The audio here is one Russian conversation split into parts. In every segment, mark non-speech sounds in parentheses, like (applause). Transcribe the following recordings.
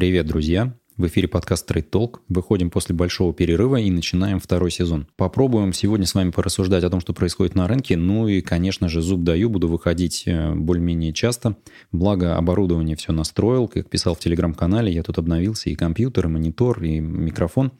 Привет, друзья! В эфире подкаст Trade Talk. Выходим после большого перерыва и начинаем второй сезон. Попробуем сегодня с вами порассуждать о том, что происходит на рынке. Ну и, конечно же, зуб даю, буду выходить э, более-менее часто. Благо, оборудование все настроил. Как писал в телеграм-канале, я тут обновился и компьютер, и монитор, и микрофон.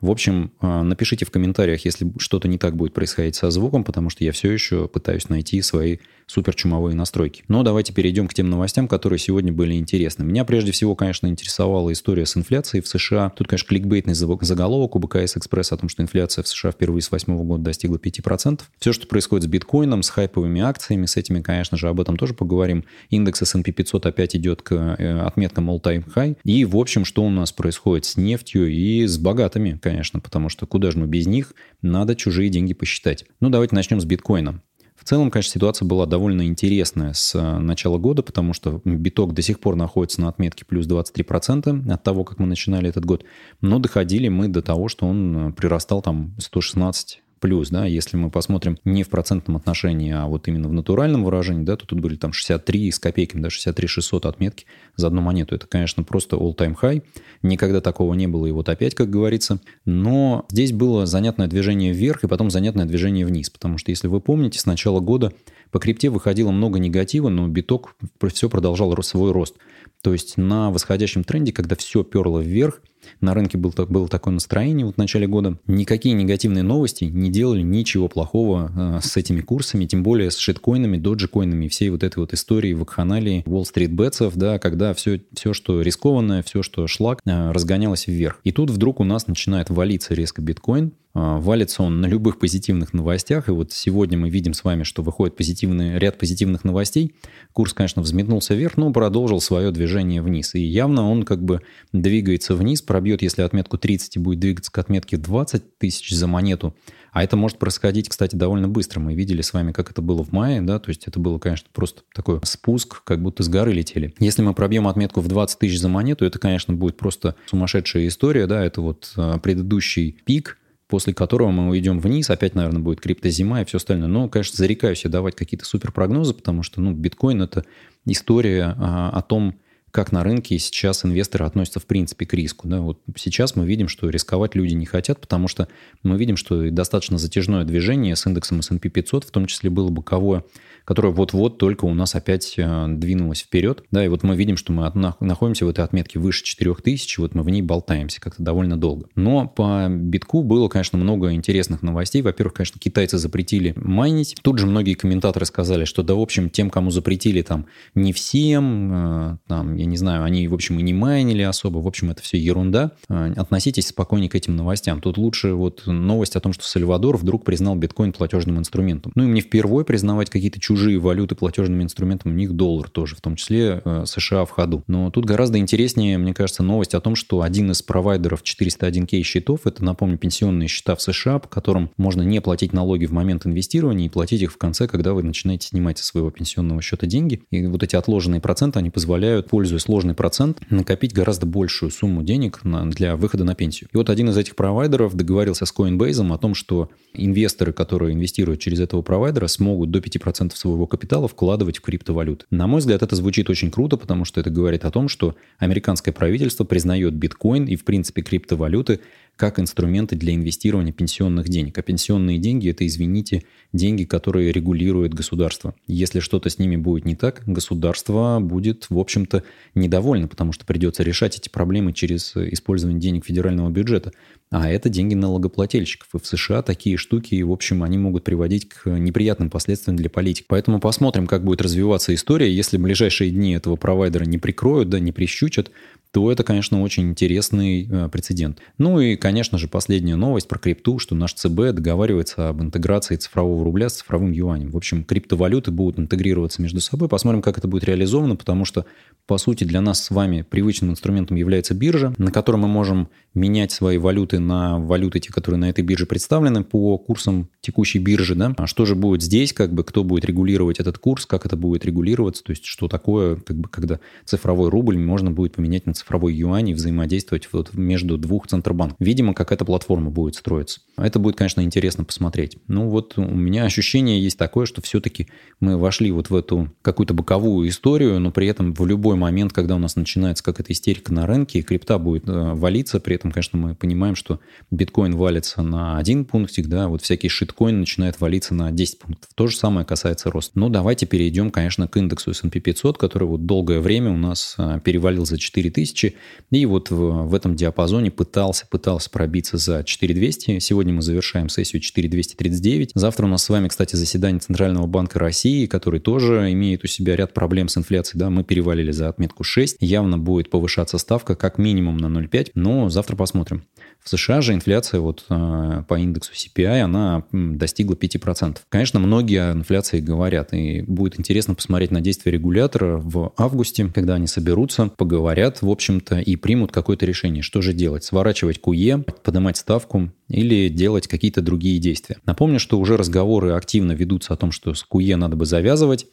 В общем, э, напишите в комментариях, если что-то не так будет происходить со звуком, потому что я все еще пытаюсь найти свои супер чумовые настройки. Но давайте перейдем к тем новостям, которые сегодня были интересны. Меня прежде всего, конечно, интересовала история с инфляцией в США. Тут, конечно, кликбейтный заголовок у БКС Экспресс о том, что инфляция в США впервые с 2008 года достигла 5%. Все, что происходит с биткоином, с хайповыми акциями, с этими, конечно же, об этом тоже поговорим. Индекс S&P 500 опять идет к э, отметкам all-time high. И, в общем, что у нас происходит с нефтью и с богатыми, конечно, потому что куда же мы без них? Надо чужие деньги посчитать. Ну, давайте начнем с биткоина. В целом, конечно, ситуация была довольно интересная с э, начала года, потому что биток до сих пор находится на отметке плюс 23% от того, как мы начинали этот год. Но доходили мы до того, что он э, прирастал там 116 плюс, да, если мы посмотрим не в процентном отношении, а вот именно в натуральном выражении, да, то тут были там 63 с копейками, да, 63 600 отметки за одну монету. Это, конечно, просто all-time high. Никогда такого не было, и вот опять, как говорится. Но здесь было занятное движение вверх и потом занятное движение вниз, потому что, если вы помните, с начала года по крипте выходило много негатива, но биток все продолжал свой рост. То есть на восходящем тренде, когда все перло вверх, на рынке был, было такое настроение вот в начале года. Никакие негативные новости не делали ничего плохого э, с этими курсами, тем более с шиткоинами, доджикоинами, всей вот этой вот истории Wall Street Bets, да, когда все, все, что рискованное, все, что шлак, э, разгонялось вверх. И тут вдруг у нас начинает валиться резко биткоин, э, Валится он на любых позитивных новостях. И вот сегодня мы видим с вами, что выходит позитивный, ряд позитивных новостей. Курс, конечно, взметнулся вверх, но продолжил свое движение вниз. И явно он как бы двигается вниз, пробьет, если отметку 30 и будет двигаться к отметке 20 тысяч за монету. А это может происходить, кстати, довольно быстро. Мы видели с вами, как это было в мае, да, то есть это было, конечно, просто такой спуск, как будто с горы летели. Если мы пробьем отметку в 20 тысяч за монету, это, конечно, будет просто сумасшедшая история, да, это вот а, предыдущий пик, после которого мы уйдем вниз, опять, наверное, будет криптозима и все остальное. Но, конечно, зарекаюсь я давать какие-то суперпрогнозы, потому что, ну, биткоин – это история а, о том, как на рынке сейчас инвесторы относятся в принципе к риску. Да? Вот сейчас мы видим, что рисковать люди не хотят, потому что мы видим, что достаточно затяжное движение с индексом S&P 500, в том числе было боковое, которое вот-вот только у нас опять э, двинулось вперед. Да, и вот мы видим, что мы находимся в этой отметке выше 4000, вот мы в ней болтаемся как-то довольно долго. Но по битку было, конечно, много интересных новостей. Во-первых, конечно, китайцы запретили майнить. Тут же многие комментаторы сказали, что да, в общем, тем, кому запретили, там, не всем, э, там, я не знаю, они, в общем, и не майнили особо, в общем, это все ерунда. А, относитесь спокойнее к этим новостям. Тут лучше вот новость о том, что Сальвадор вдруг признал биткоин платежным инструментом. Ну, им не впервые признавать какие-то чужие валюты платежным инструментом, у них доллар тоже, в том числе э, США в ходу. Но тут гораздо интереснее, мне кажется, новость о том, что один из провайдеров 401k счетов, это, напомню, пенсионные счета в США, по которым можно не платить налоги в момент инвестирования и платить их в конце, когда вы начинаете снимать со своего пенсионного счета деньги. И вот эти отложенные проценты, они позволяют, пользоваться используя сложный процент, накопить гораздо большую сумму денег на, для выхода на пенсию. И вот один из этих провайдеров договорился с Coinbase о том, что инвесторы, которые инвестируют через этого провайдера, смогут до 5% своего капитала вкладывать в криптовалюты. На мой взгляд, это звучит очень круто, потому что это говорит о том, что американское правительство признает биткоин и, в принципе, криптовалюты как инструменты для инвестирования пенсионных денег. А пенсионные деньги – это, извините, деньги, которые регулирует государство. Если что-то с ними будет не так, государство будет, в общем-то, недовольно, потому что придется решать эти проблемы через использование денег федерального бюджета. А это деньги налогоплательщиков. И в США такие штуки, в общем, они могут приводить к неприятным последствиям для политик. Поэтому посмотрим, как будет развиваться история. Если ближайшие дни этого провайдера не прикроют, да, не прищучат, то это, конечно, очень интересный э, прецедент. Ну и, конечно же, последняя новость про крипту, что наш ЦБ договаривается об интеграции цифрового рубля с цифровым юанем. В общем, криптовалюты будут интегрироваться между собой. Посмотрим, как это будет реализовано, потому что, по сути, для нас с вами привычным инструментом является биржа, на которой мы можем менять свои валюты на валюты, те, которые на этой бирже представлены по курсам текущей биржи. Да? А что же будет здесь, как бы, кто будет регулировать этот курс, как это будет регулироваться, то есть что такое, как бы, когда цифровой рубль можно будет поменять на цифровой юань и взаимодействовать вот между двух центробанков. Видимо, какая-то платформа будет строиться. Это будет, конечно, интересно посмотреть. Ну вот у меня ощущение есть такое, что все-таки мы вошли вот в эту какую-то боковую историю, но при этом в любой момент, когда у нас начинается какая-то истерика на рынке, крипта будет э, валиться, при этом, конечно, мы понимаем, что биткоин валится на один пунктик, да, вот всякие шиткоины начинают валиться на 10 пунктов. То же самое касается роста. Ну, давайте перейдем, конечно, к индексу S&P 500, который вот долгое время у нас э, перевалил за 4000, и вот в, в этом диапазоне пытался, пытался пробиться за 4200. Сегодня мы завершаем сессию 4239. Завтра у нас с вами, кстати, заседание Центрального банка России, который тоже имеет у себя ряд проблем с инфляцией. Да, мы перевалили за отметку 6. Явно будет повышаться ставка как минимум на 0,5, но завтра посмотрим. В США же инфляция вот э, по индексу CPI, она достигла 5%. Конечно, многие о инфляции говорят, и будет интересно посмотреть на действия регулятора в августе, когда они соберутся, поговорят, в общем-то, и примут какое-то решение, что же делать. Сворачивать КУЕ, поднимать ставку или делать какие-то другие действия. Напомню, что уже разговоры активно ведутся о том, что с КУЕ надо бы завязывать,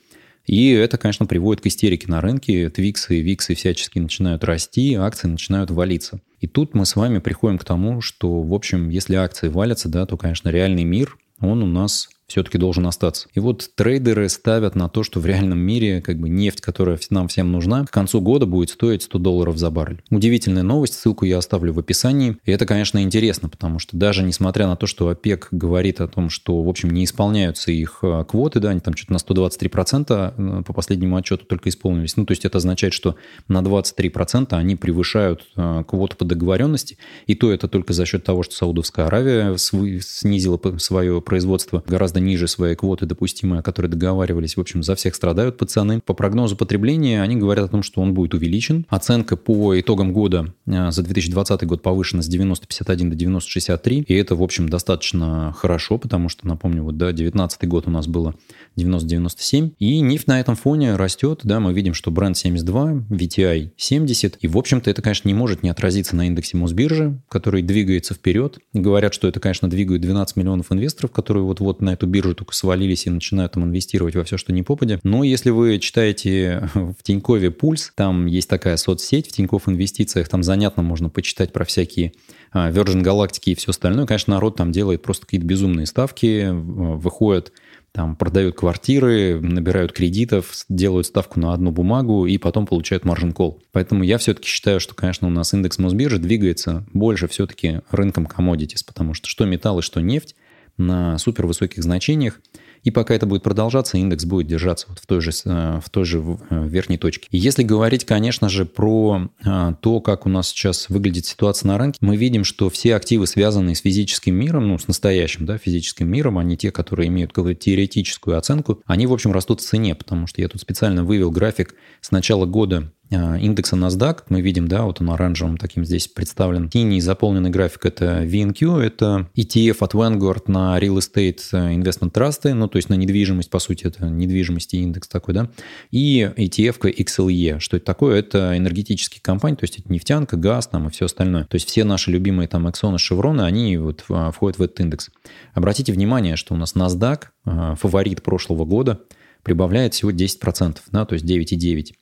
и это, конечно, приводит к истерике на рынке. Твиксы и виксы всячески начинают расти, акции начинают валиться. И тут мы с вами приходим к тому, что, в общем, если акции валятся, да, то, конечно, реальный мир, он у нас все-таки должен остаться. И вот трейдеры ставят на то, что в реальном мире как бы нефть, которая нам всем нужна, к концу года будет стоить 100 долларов за баррель. Удивительная новость, ссылку я оставлю в описании. И это, конечно, интересно, потому что даже несмотря на то, что ОПЕК говорит о том, что, в общем, не исполняются их э, квоты, да, они там что-то на 123% э, по последнему отчету только исполнились. Ну, то есть это означает, что на 23% они превышают э, квоту по договоренности. И то это только за счет того, что Саудовская Аравия снизила свое производство гораздо гораздо ниже своей квоты допустимой, о которой договаривались. В общем, за всех страдают пацаны. По прогнозу потребления они говорят о том, что он будет увеличен. Оценка по итогам года э, за 2020 год повышена с 90,51 до 90,63. И это, в общем, достаточно хорошо, потому что, напомню, вот, да, 2019 год у нас было 90-97. И нефть на этом фоне растет. Да, мы видим, что бренд 72, VTI 70. И, в общем-то, это, конечно, не может не отразиться на индексе Мосбиржи, который двигается вперед. Говорят, что это, конечно, двигает 12 миллионов инвесторов, которые вот-вот на эту биржу только свалились и начинают там инвестировать во все, что не попадя. Но если вы читаете (laughs) в Тинькове Пульс, там есть такая соцсеть в Тинькофф Инвестициях, там занятно можно почитать про всякие а, Virgin Galactic и все остальное. Конечно, народ там делает просто какие-то безумные ставки, выходят там продают квартиры, набирают кредитов, делают ставку на одну бумагу и потом получают маржин кол. Поэтому я все-таки считаю, что, конечно, у нас индекс Мосбиржи двигается больше все-таки рынком commodities, потому что что металл и что нефть на супервысоких значениях. И пока это будет продолжаться, индекс будет держаться вот в той же, э, в той же э, верхней точке. Если говорить, конечно же, про э, то, как у нас сейчас выглядит ситуация на рынке, мы видим, что все активы, связанные с физическим миром, ну, с настоящим да, физическим миром, не те, которые имеют какую-то теоретическую оценку, они, в общем, растут в цене, потому что я тут специально вывел график с начала года индекса NASDAQ, мы видим, да, вот он оранжевым таким здесь представлен. Синий заполненный график – это VNQ, это ETF от Vanguard на Real Estate Investment Trust, ну, то есть на недвижимость, по сути, это недвижимости индекс такой, да, и ETF XLE. Что это такое? Это энергетические компании, то есть это нефтянка, газ там и все остальное. То есть все наши любимые там Exxon и Chevron, они вот а, входят в этот индекс. Обратите внимание, что у нас NASDAQ, а, фаворит прошлого года, прибавляет всего 10%, да, то есть 9,9%.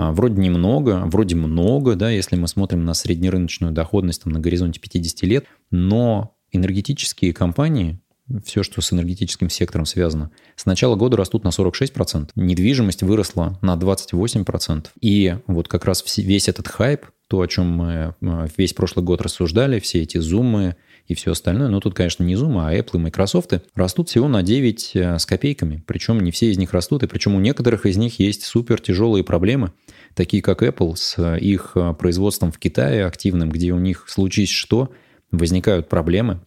А, вроде немного, вроде много, да, если мы смотрим на среднерыночную доходность там, на горизонте 50 лет, но энергетические компании, все, что с энергетическим сектором связано, с начала года растут на 46%. Недвижимость выросла на 28%. И вот как раз весь этот хайп, то, о чем мы а, весь прошлый год рассуждали, все эти зумы, и все остальное. Но тут, конечно, не Zoom, а Apple и Microsoft растут всего на 9 э, с копейками. Причем не все из них растут, и причем у некоторых из них есть супер тяжелые проблемы, такие как Apple с э, их э, производством в Китае активным, где у них случись что, возникают проблемы,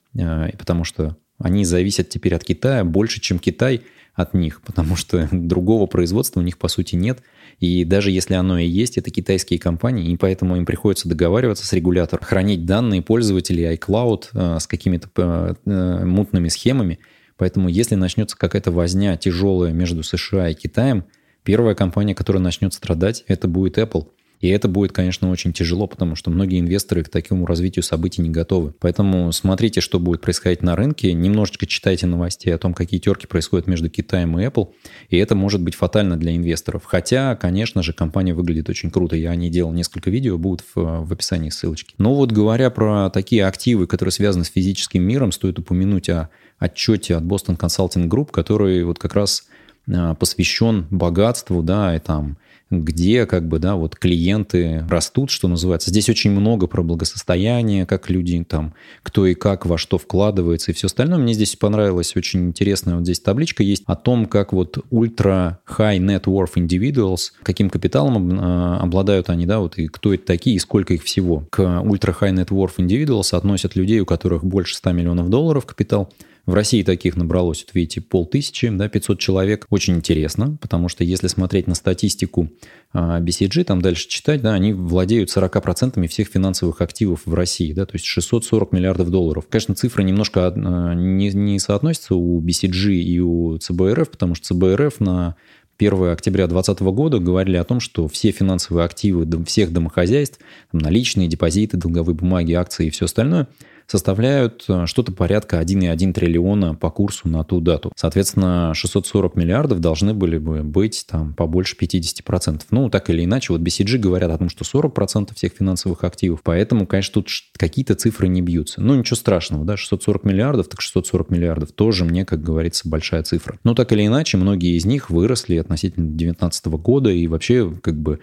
потому что они зависят теперь от Китая больше, чем Китай от них, потому что (laughs) другого производства у них, по сути, нет – и даже если оно и есть, это китайские компании, и поэтому им приходится договариваться с регулятором, хранить данные пользователей iCloud э, с какими-то э, э, мутными схемами. Поэтому если начнется какая-то возня тяжелая между США и Китаем, первая компания, которая начнет страдать, это будет Apple. И это будет, конечно, очень тяжело, потому что многие инвесторы к такому развитию событий не готовы. Поэтому смотрите, что будет происходить на рынке, немножечко читайте новостей о том, какие терки происходят между Китаем и Apple, и это может быть фатально для инвесторов. Хотя, конечно же, компания выглядит очень круто. Я о ней делал несколько видео, будут в, в описании ссылочки. Но вот говоря про такие активы, которые связаны с физическим миром, стоит упомянуть о отчете от Boston Consulting Group, который вот как раз а, посвящен богатству, да, и там где как бы, да, вот клиенты растут, что называется. Здесь очень много про благосостояние, как люди там, кто и как во что вкладывается и все остальное. Мне здесь понравилось очень интересная вот здесь табличка есть о том, как вот ультра high net worth individuals, каким капиталом а, обладают они, да, вот и кто это такие и сколько их всего. К ультра high net worth individuals относят людей, у которых больше 100 миллионов долларов капитал, в России таких набралось, вот видите, полтысячи, да, 500 человек. Очень интересно, потому что если смотреть на статистику а, BCG, там дальше читать, да, они владеют 40% всех финансовых активов в России, да, то есть 640 миллиардов долларов. Конечно, цифры немножко а, не, не соотносятся у BCG и у ЦБРФ, потому что ЦБРФ на 1 октября 2020 года говорили о том, что все финансовые активы всех домохозяйств, наличные, депозиты, долговые бумаги, акции и все остальное – составляют э, что-то порядка 1,1 триллиона по курсу на ту дату. Соответственно, 640 миллиардов должны были бы быть там побольше 50%. Ну, так или иначе, вот BCG говорят о том, что 40% всех финансовых активов, поэтому, конечно, тут какие-то цифры не бьются. Ну, ничего страшного, да, 640 миллиардов, так 640 миллиардов тоже мне, как говорится, большая цифра. Но так или иначе, многие из них выросли относительно 2019 года, и вообще, как бы,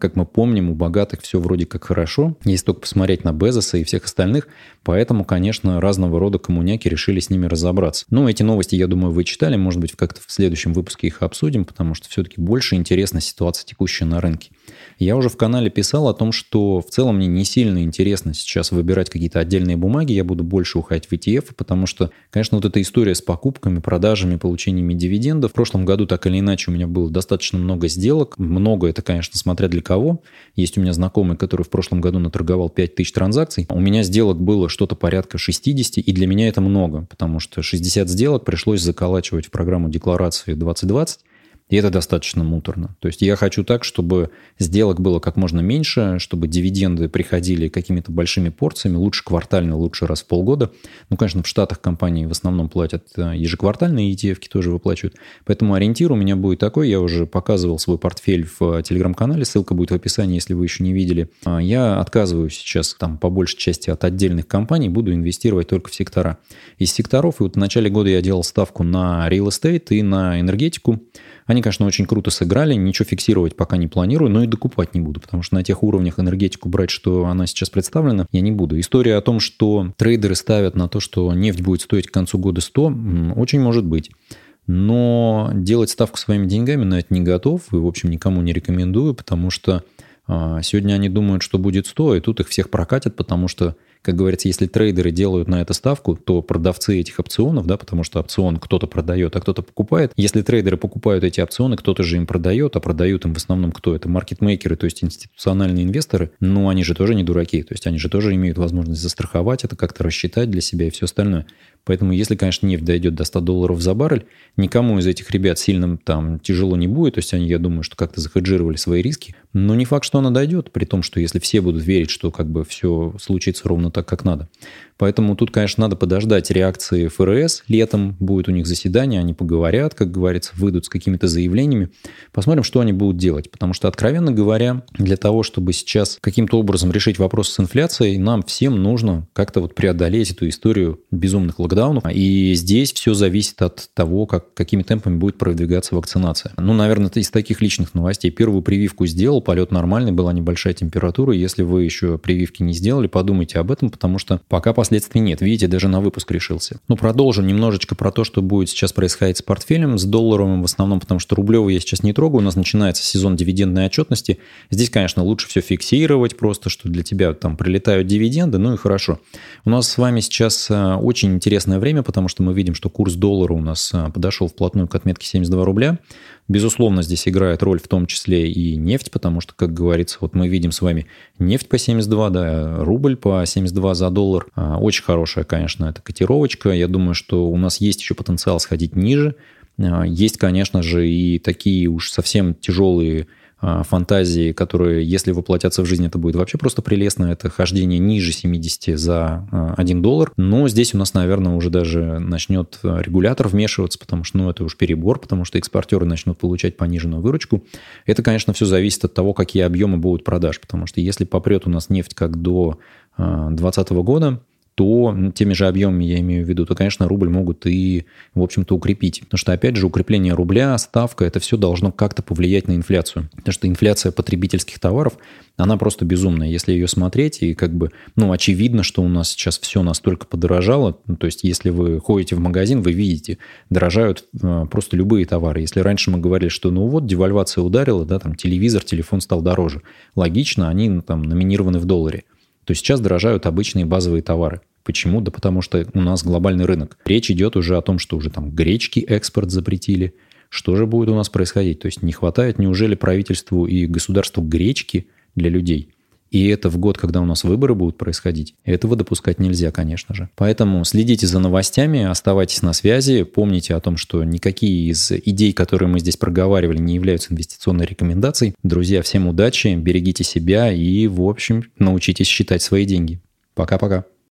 как мы помним, у богатых все вроде как хорошо. Если только посмотреть на Безоса и всех остальных, Поэтому, конечно, разного рода коммуняки решили с ними разобраться. Ну, эти новости, я думаю, вы читали. Может быть, как-то в следующем выпуске их обсудим, потому что все-таки больше интересна ситуация текущая на рынке. Я уже в канале писал о том, что в целом мне не сильно интересно сейчас выбирать какие-то отдельные бумаги, я буду больше уходить в ETF, потому что, конечно, вот эта история с покупками, продажами, получениями дивидендов. В прошлом году так или иначе у меня было достаточно много сделок. Много это, конечно, смотря для кого. Есть у меня знакомый, который в прошлом году наторговал 5000 транзакций. У меня сделок было что-то порядка 60, и для меня это много, потому что 60 сделок пришлось заколачивать в программу декларации 2020, и это достаточно муторно. То есть я хочу так, чтобы сделок было как можно меньше, чтобы дивиденды приходили какими-то большими порциями, лучше квартально, лучше раз в полгода. Ну, конечно, в Штатах компании в основном платят э, ежеквартальные ETF, тоже выплачивают. Поэтому ориентир у меня будет такой. Я уже показывал свой портфель в э, телеграм-канале, ссылка будет в описании, если вы еще не видели. А, я отказываюсь сейчас там по большей части от отдельных компаний, буду инвестировать только в сектора. Из секторов, и вот в начале года я делал ставку на real estate и на энергетику. Они, конечно, очень круто сыграли, ничего фиксировать пока не планирую, но и докупать не буду, потому что на тех уровнях энергетику брать, что она сейчас представлена, я не буду. История о том, что трейдеры ставят на то, что нефть будет стоить к концу года 100, очень может быть. Но делать ставку своими деньгами на это не готов и, в общем, никому не рекомендую, потому что а, сегодня они думают, что будет 100, и тут их всех прокатят, потому что как говорится, если трейдеры делают на это ставку, то продавцы этих опционов, да, потому что опцион кто-то продает, а кто-то покупает. Если трейдеры покупают эти опционы, кто-то же им продает, а продают им в основном кто? Это маркетмейкеры, то есть институциональные инвесторы. Ну, они же тоже не дураки, то есть они же тоже имеют возможность застраховать это, как-то рассчитать для себя и все остальное. Поэтому, если, конечно, нефть дойдет до 100 долларов за баррель, никому из этих ребят сильно там тяжело не будет. То есть они, я думаю, что как-то захеджировали свои риски. Но не факт, что она дойдет, при том, что если все будут верить, что как бы все случится ровно так, как надо. Поэтому тут, конечно, надо подождать реакции ФРС. Летом будет у них заседание, они поговорят, как говорится, выйдут с какими-то заявлениями. Посмотрим, что они будут делать. Потому что, откровенно говоря, для того, чтобы сейчас каким-то образом решить вопрос с инфляцией, нам всем нужно как-то вот преодолеть эту историю безумных локдаунов. И здесь все зависит от того, как, какими темпами будет продвигаться вакцинация. Ну, наверное, из таких личных новостей. Первую прививку сделал, полет нормальный, была небольшая температура. Если вы еще прививки не сделали, подумайте об этом, потому что пока последствий нет. Видите, даже на выпуск решился. Ну, продолжим немножечко про то, что будет сейчас происходить с портфелем, с долларовым в основном, потому что рублевый я сейчас не трогаю. У нас начинается сезон дивидендной отчетности. Здесь, конечно, лучше все фиксировать просто, что для тебя там прилетают дивиденды, ну и хорошо. У нас с вами сейчас э, очень интересное время, потому что мы видим, что курс доллара у нас э, подошел вплотную к отметке 72 рубля. Безусловно, здесь играет роль в том числе и нефть, потому что, как говорится, вот мы видим с вами нефть по 72, да, рубль по 72 за доллар. А, очень хорошая, конечно, это котировочка. Я думаю, что у нас есть еще потенциал сходить ниже. А, есть, конечно же, и такие уж совсем тяжелые фантазии, которые, если воплотятся в жизнь, это будет вообще просто прелестно. Это хождение ниже 70 за 1 а, доллар. Но здесь у нас, наверное, уже даже начнет регулятор вмешиваться, потому что, ну, это уж перебор, потому что экспортеры начнут получать пониженную выручку. Это, конечно, все зависит от того, какие объемы будут продаж, потому что если попрет у нас нефть как до 2020 года, то теми же объемами, я имею в виду, то, конечно, рубль могут и, в общем-то, укрепить. Потому что, опять же, укрепление рубля, ставка, это все должно как-то повлиять на инфляцию. Потому что инфляция потребительских товаров, она просто безумная. Если ее смотреть, и как бы, ну, очевидно, что у нас сейчас все настолько подорожало. Ну, то есть, если вы ходите в магазин, вы видите, дорожают э, просто любые товары. Если раньше мы говорили, что, ну, вот, девальвация ударила, да, там, телевизор, телефон стал дороже. Логично, они ну, там номинированы в долларе то сейчас дорожают обычные базовые товары. Почему? Да потому что у нас глобальный рынок. Речь идет уже о том, что уже там гречки экспорт запретили. Что же будет у нас происходить? То есть не хватает, неужели правительству и государству гречки для людей? И это в год, когда у нас выборы будут происходить. Этого допускать нельзя, конечно же. Поэтому следите за новостями, оставайтесь на связи, помните о том, что никакие из идей, которые мы здесь проговаривали, не являются инвестиционной рекомендацией. Друзья, всем удачи, берегите себя и, в общем, научитесь считать свои деньги. Пока-пока.